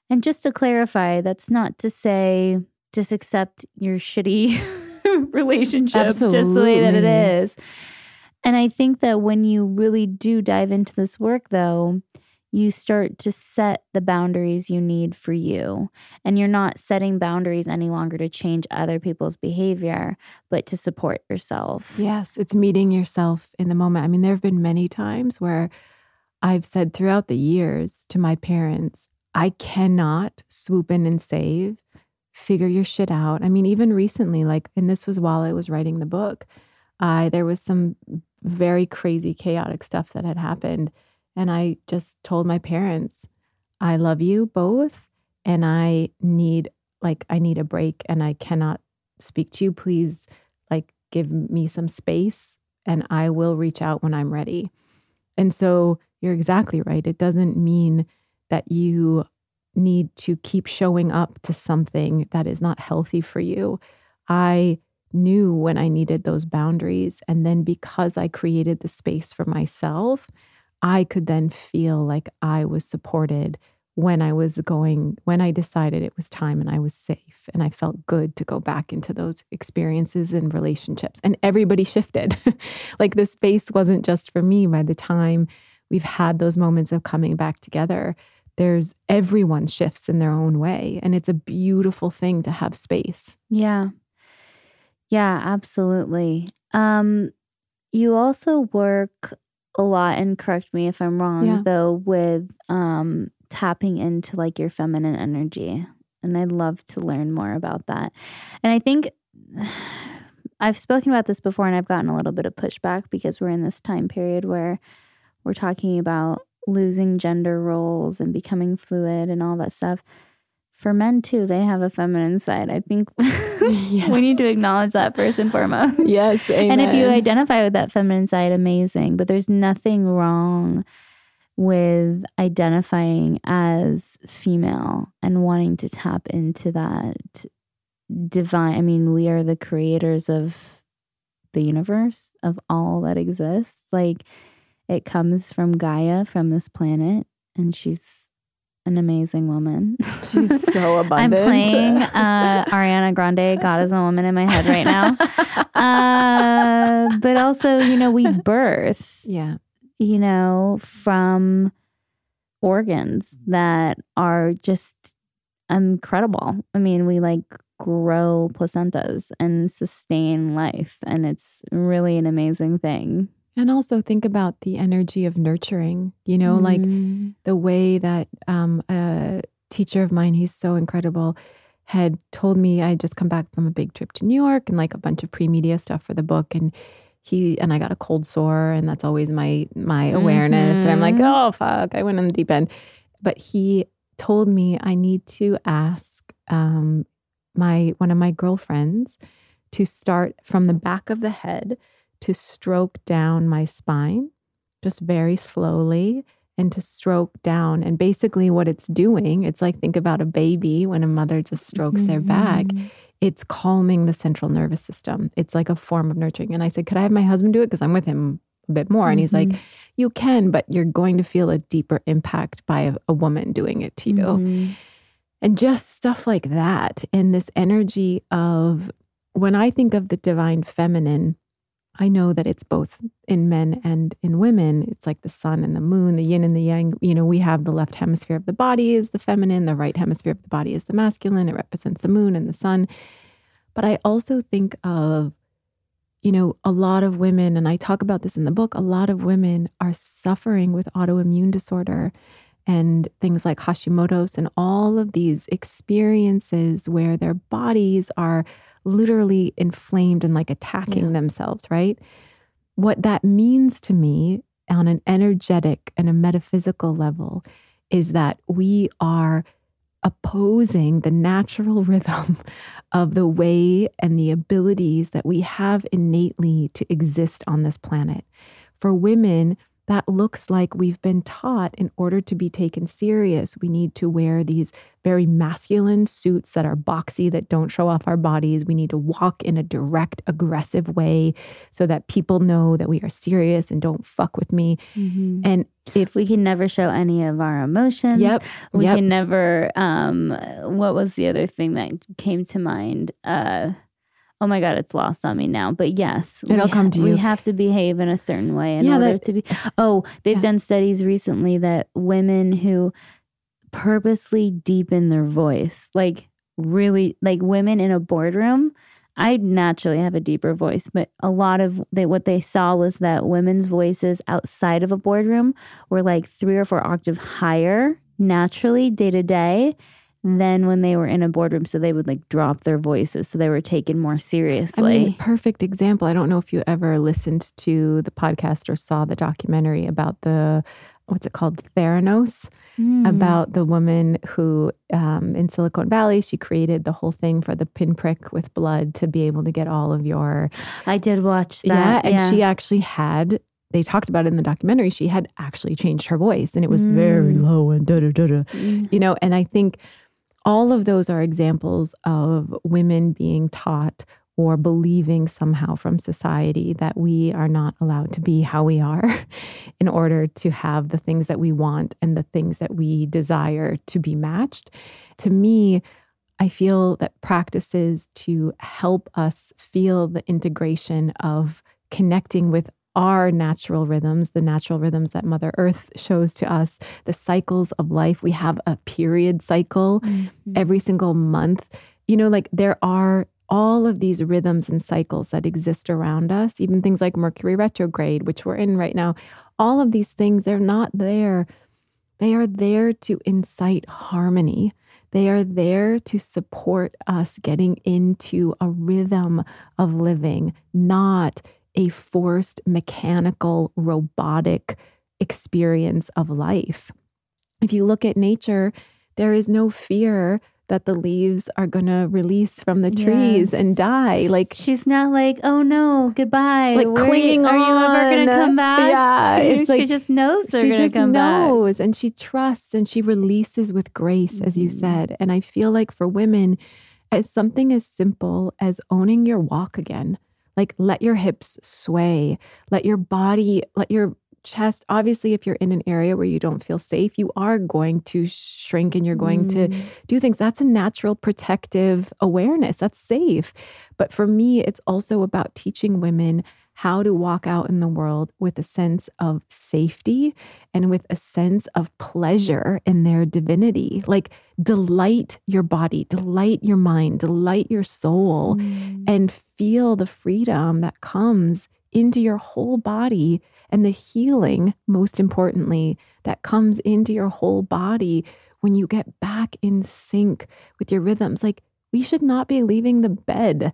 And just to clarify, that's not to say just accept your shitty [LAUGHS] relationship just the way that it is. And I think that when you really do dive into this work, though, you start to set the boundaries you need for you. And you're not setting boundaries any longer to change other people's behavior, but to support yourself. Yes, it's meeting yourself in the moment. I mean, there have been many times where I've said throughout the years to my parents, I cannot swoop in and save. Figure your shit out. I mean, even recently, like, and this was while I was writing the book, I there was some very crazy, chaotic stuff that had happened. And I just told my parents, I love you both and I need like I need a break and I cannot speak to you. Please like give me some space and I will reach out when I'm ready. And so you're exactly right. It doesn't mean that you need to keep showing up to something that is not healthy for you. I knew when I needed those boundaries. And then because I created the space for myself, I could then feel like I was supported when I was going, when I decided it was time and I was safe. And I felt good to go back into those experiences and relationships. And everybody shifted. [LAUGHS] like the space wasn't just for me by the time we've had those moments of coming back together. There's everyone shifts in their own way. And it's a beautiful thing to have space. Yeah. Yeah, absolutely. Um, you also work a lot, and correct me if I'm wrong, yeah. though, with um, tapping into like your feminine energy. And I'd love to learn more about that. And I think [SIGHS] I've spoken about this before, and I've gotten a little bit of pushback because we're in this time period where we're talking about losing gender roles and becoming fluid and all that stuff for men too, they have a feminine side. I think yes. [LAUGHS] we need to acknowledge that first and foremost. Yes. Amen. And if you identify with that feminine side, amazing. But there's nothing wrong with identifying as female and wanting to tap into that divine. I mean, we are the creators of the universe, of all that exists. Like it comes from Gaia, from this planet, and she's an amazing woman. [LAUGHS] She's so [LAUGHS] abundant. I'm playing [LAUGHS] uh, Ariana Grande, God is a woman in my head right now. Uh, but also, you know, we birth, yeah, you know, from organs that are just incredible. I mean, we like grow placentas and sustain life, and it's really an amazing thing. And also think about the energy of nurturing, you know, mm. like the way that um, a teacher of mine, he's so incredible, had told me I just come back from a big trip to New York and like a bunch of pre-media stuff for the book. And he and I got a cold sore, and that's always my my awareness. Mm-hmm. And I'm like, mm-hmm. oh fuck, I went in the deep end. But he told me I need to ask um, my one of my girlfriends to start from the back of the head to stroke down my spine just very slowly and to stroke down. And basically, what it's doing, it's like think about a baby when a mother just strokes mm-hmm. their back. It's calming the central nervous system. It's like a form of nurturing. And I said, Could I have my husband do it? Because I'm with him a bit more. And he's like, mm-hmm. You can, but you're going to feel a deeper impact by a, a woman doing it to you. Mm-hmm. And just stuff like that. And this energy of when I think of the divine feminine, I know that it's both in men and in women. It's like the sun and the moon, the yin and the yang. You know, we have the left hemisphere of the body is the feminine, the right hemisphere of the body is the masculine. It represents the moon and the sun. But I also think of, you know, a lot of women, and I talk about this in the book, a lot of women are suffering with autoimmune disorder and things like Hashimoto's and all of these experiences where their bodies are literally inflamed and like attacking yeah. themselves, right? What that means to me on an energetic and a metaphysical level is that we are opposing the natural [LAUGHS] rhythm of the way and the abilities that we have innately to exist on this planet. For women, that looks like we've been taught in order to be taken serious, we need to wear these very masculine suits that are boxy, that don't show off our bodies. We need to walk in a direct, aggressive way so that people know that we are serious and don't fuck with me. Mm-hmm. And if we can never show any of our emotions, yep, we yep. can never. Um, what was the other thing that came to mind? Uh, oh my god it's lost on me now. But yes it'll come to you. we have to behave in a certain way in yeah, order that, to be [SIGHS] oh they've yeah. done studies recently that women who purposely deepen their voice like really like women in a boardroom I naturally have a deeper voice, but a lot of they, what they saw was that women's voices outside of a boardroom were like three or four octave higher naturally day to day than when they were in a boardroom. So they would like drop their voices. So they were taken more seriously. I mean, perfect example. I don't know if you ever listened to the podcast or saw the documentary about the what's it called, Theranos, Mm. about the woman who um, in Silicon Valley, she created the whole thing for the pinprick with blood to be able to get all of your [GASPS] I did watch that. yeah, and she actually had. They talked about it in the documentary. She had actually changed her voice, and it was very Mm. low and da da da da. Mm. You know, and I think all of those are examples of women being taught or believing somehow from society that we are not allowed to be how we are [LAUGHS] in order to have the things that we want and the things that we desire to be matched. To me, I feel that practices to help us feel the integration of connecting with our natural rhythms, the natural rhythms that Mother Earth shows to us, the cycles of life. We have a period cycle Mhm. every single month. You know, like there are all of these rhythms and cycles that exist around us, even things like Mercury retrograde, which we're in right now. All of these things, they're not there. They are there to incite harmony. They are there to support us getting into a rhythm of living, not a forced, mechanical, robotic experience of life. If you look at nature, there is no fear that the leaves are going to release from the trees Yes. and die. Like, She's not like, oh no, goodbye. like Where- clinging Are you ever gonna come back? [LAUGHS] Yeah, [LAUGHS] it's like, she just knows they're she gonna just come back. knows and she trusts and she releases with grace, as you Mhm. said. And I feel like for women, as something as simple as owning your walk again, like let your hips sway, let your body, let your chest. Obviously, if you're in an area where you don't feel safe, you are going to shrink and you're going to Mm. do things. That's a natural protective awareness. That's safe. But for me, it's also about teaching women how to walk out in the world with a sense of safety and with a sense of pleasure in their divinity. Like, delight your body, delight your mind, delight your soul, Mm. and feel the freedom that comes into your whole body and the healing, most importantly, that comes into your whole body when you get back in sync with your rhythms. Like, we should not be leaving the bed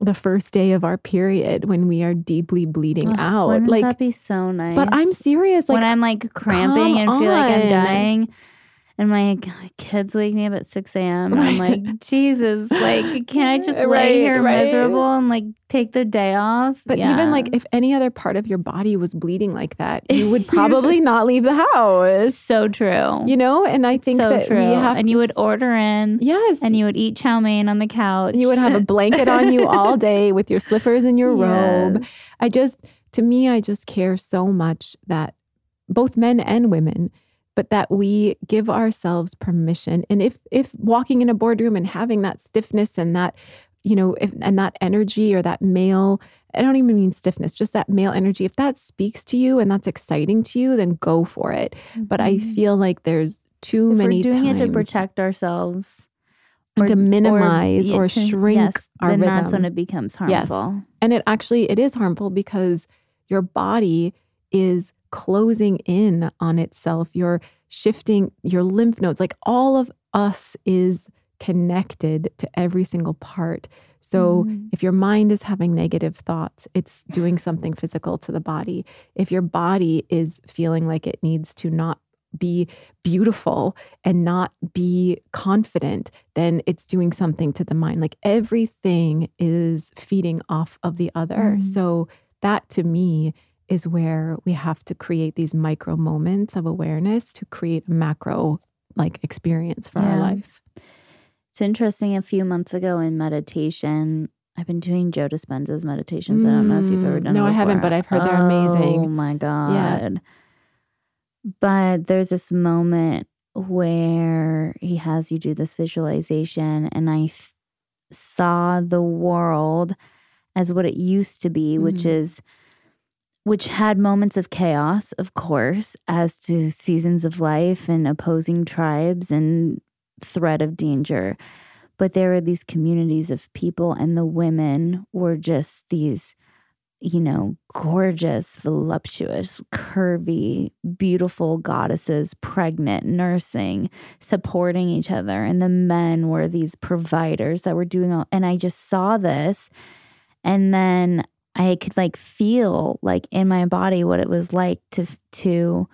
the first day of our period when we are deeply bleeding Ugh, out. Like, that'd be so nice? but I'm serious. Like, when I'm like cramping and feel like I'm on. dying, and my kids wake me up at 6 a.m. and I'm like, Jesus, like, can't I [LAUGHS] just lay Right, here right. miserable and like take the day off? But Yeah. even like if any other part of your body was bleeding like that, you would [LAUGHS] probably not leave the house. so true. You know, and I think so that true. we have and you would order in yes, and you would eat chow mein on the couch. You would have a [LAUGHS] blanket on you all day with your slippers and your robe. I just, to me, I just care so much that both men and women, but that we give ourselves permission. And if if walking in a boardroom and having that stiffness and that, you know, if, and that energy or that male, I don't even mean stiffness, just that male energy. If that speaks to you and that's exciting to you, then go for it. But I Mhm. feel like there's too if many we're doing times it to protect ourselves and to minimize yeah, or, to- shrink yes, our then rhythm. that's when it becomes harmful. Yes. And it actually it is harmful because your body is closing in on itself. You're shifting your lymph nodes. Like all of us is connected to every single part. So Mhm. if your mind is having negative thoughts, it's doing something physical to the body. If your body is feeling like it needs to not be beautiful and not be confident, then it's doing something to the mind. Like everything is feeding off of the other. Mm. So that to me is where we have to create these micro moments of awareness to create a macro like experience for our life. It's interesting. A few months ago in meditation, I've been doing Joe Dispenza's meditations. I don't know if you've ever Mm, done. no, I haven't, but I've heard they're amazing. Oh my god! But there's this moment where he has you do this visualization, and I th- saw the world as what it used to be, which Mhm. is which had moments of chaos, of course, as to seasons of life and opposing tribes and threat of danger. But there were these communities of people, and the women were just these, you know, gorgeous, voluptuous, curvy, beautiful goddesses, pregnant, nursing, supporting each other. And the men were these providers that were doing all. And I just saw this. And then I could like feel like in my body what it was like to to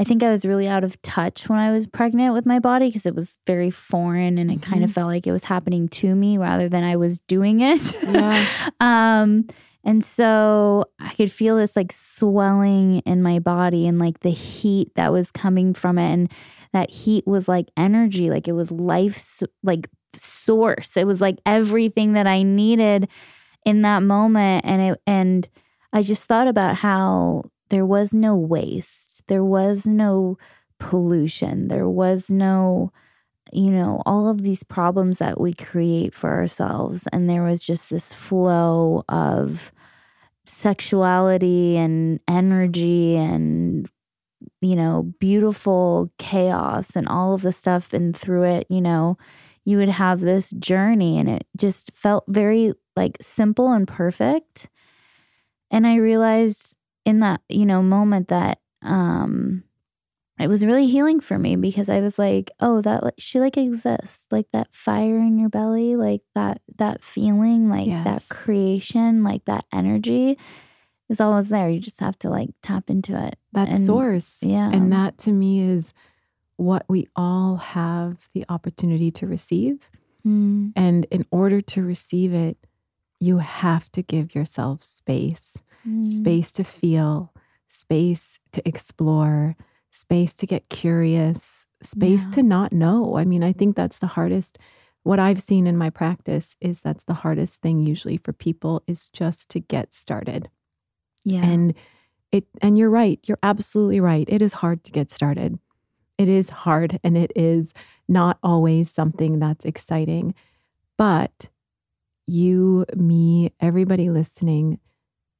I think I was really out of touch when I was pregnant with my body because it was very foreign and it kind of felt like it was happening to me rather than I was doing it. Yeah. [LAUGHS] um, and so I could feel this like swelling in my body and like the heat that was coming from it. And that heat was like energy, like it was life, like source. It was like everything that I needed in that moment. And it, and I just thought about how there was no waste, there was no pollution, there was no, you know, all of these problems that we create for ourselves. And there was just this flow of sexuality and energy and, you know, beautiful chaos and all of the stuff. And through it, you know, you would have this journey and it just felt very like simple and perfect. And I realized in that, you know, moment that um it was really healing for me because I was like, oh, that she like exists. Like that fire in your belly, like that that feeling, like Yes. that creation, like that energy is always there. You just have to like tap into it. That And- source. Yeah. And that to me is what we all have the opportunity to receive. Mm, And in order to receive it, you have to give yourself space mm, space to feel, space to explore, space to get curious, space Yeah. to not know. I mean, I think that's the hardest. What I've seen in my practice is that's the hardest thing usually for people is just to get started. Yeah. And it and you're right. You're absolutely right. It is hard to get started. It is hard and it is not always something that's exciting. But you, me, everybody listening,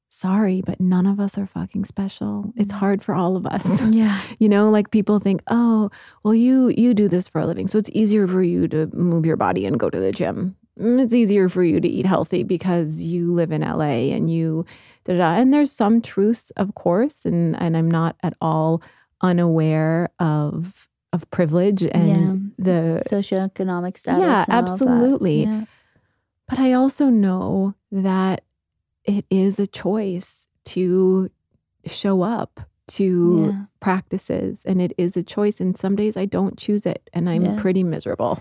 sorry, but none of us are fucking special. It's Mm. hard for all of us. [LAUGHS] yeah. [LAUGHS] You know, like people think, "Oh, well you you do this for a living. So it's easier for you to move your body and go to the gym. Mm, It's easier for you to eat healthy because you live in LA and you da da." da." And there's some truths, of course, and and I'm not at all unaware of of privilege and the socioeconomic status. Yeah, and all that. absolutely. Yeah. but I also know that it is a choice to show up to Yeah. practices and it is a choice and some days I don't choose it and I'm Yeah. pretty miserable.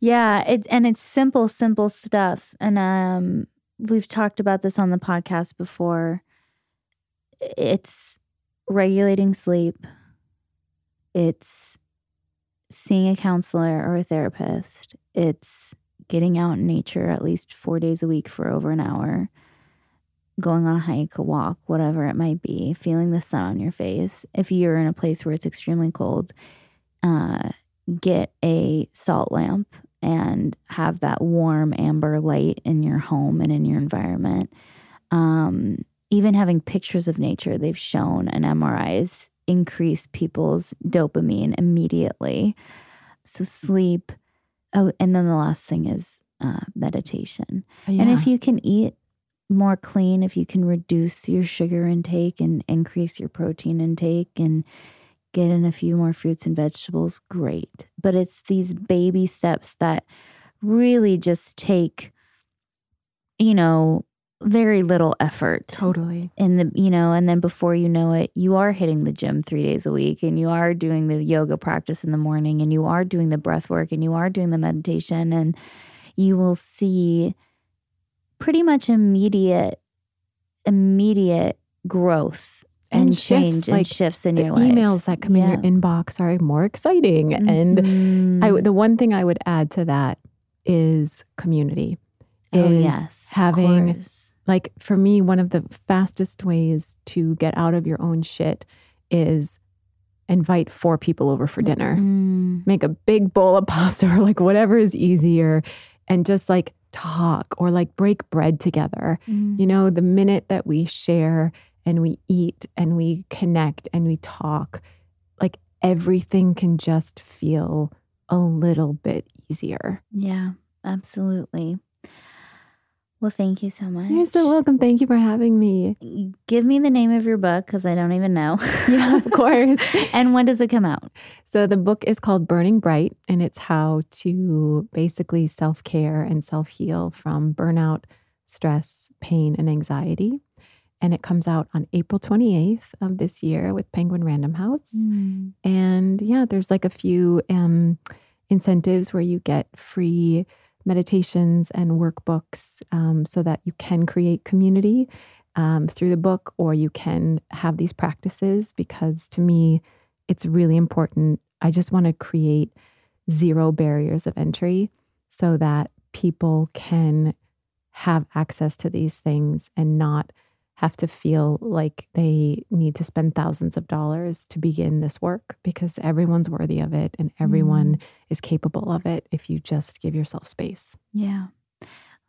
Yeah, it and it's simple, simple stuff. And um we've talked about this on the podcast before. It's regulating sleep. It's seeing a counselor or a therapist. It's getting out in nature at least 4 days a week for over an hour. Going on a hike, a walk, whatever it might be, feeling the sun on your face. If you're in a place where it's extremely cold, uh, get a salt lamp and have that warm amber light in your home and in your environment. Um, even having pictures of nature, they've shown and MRIs increase people's dopamine immediately. So sleep. Oh, and then the last thing is uh, meditation. And if you can eat more clean, if you can reduce your sugar intake and increase your protein intake and get in a few more fruits and vegetables, great. But it's these baby steps that really just take, you know, very little effort. totally In the, you know, and then before you know it, you are hitting the gym three days a week and you are doing the yoga practice in the morning and you are doing the breath work and you are doing the meditation and you will see pretty much immediate, immediate growth and, And shifts, change like, and shifts in your life. emails that come in your inbox are more exciting and Mhm. I w the one thing I would add to that is community. oh is yes, having. Like for me one of the fastest ways to get out of your own shit is invite four people over for dinner. Mm, Make a big bowl of pasta or like whatever is easier and just like talk or like break bread together. mm. You know, the minute that we share and we eat and we connect and we talk, like everything can just feel a little bit easier. yeah, absolutely. Well, thank you so much. You're so welcome. Thank you for having me. Give me the name of your book because I don't even know. [LAUGHS] Yeah, of course. [LAUGHS] and when does it come out? So the book is called Burning Bright, and it's how to basically self care and self heal from burnout, stress, pain, and anxiety. and it comes out on April 28th of this year with Penguin Random House. Mm. And yeah, there's like a few um, incentives where you get free meditations and workbooks um, so that you can create community um, through the book or you can have these practices because to me, it's really important. I just want to create zero barriers of entry so that people can have access to these things and not have to feel like they need to spend thousands of dollars to begin this work because everyone's worthy of it and everyone Mm. is capable of it if you just give yourself space. Yeah.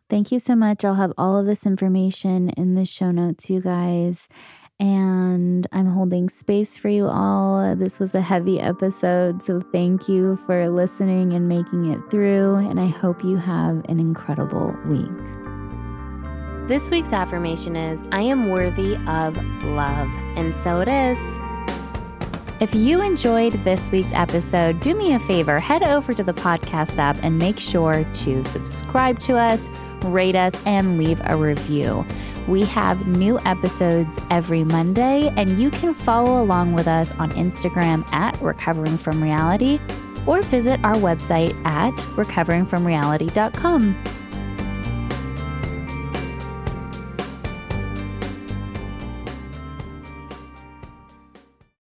Thank you so much. I'll have all of this information in the show notes, you guys. And I'm holding space for you all. This was a heavy episode. So thank you for listening and making it through. And I hope you have an incredible week. This week's affirmation is I am worthy of love. And so it is. If you enjoyed this week's episode, do me a favor head over to the podcast app and make sure to subscribe to us, rate us, and leave a review. We have new episodes every Monday, and you can follow along with us on Instagram at Recovering From Reality or visit our website at recoveringfromreality.com.